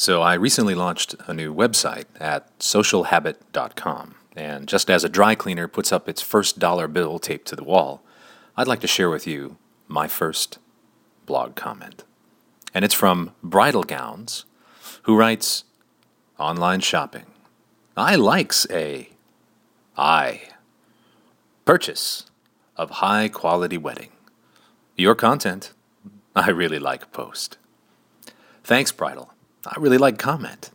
So, I recently launched a new website at socialhabit.com, and just as a dry cleaner puts up its first dollar bill taped to the wall, I'd like to share with you my first blog comment. And it's from Bridal Gowns, who writes Online shopping. I likes a I purchase of high quality wedding. Your content, I really like post. Thanks, Bridal. I really like comment.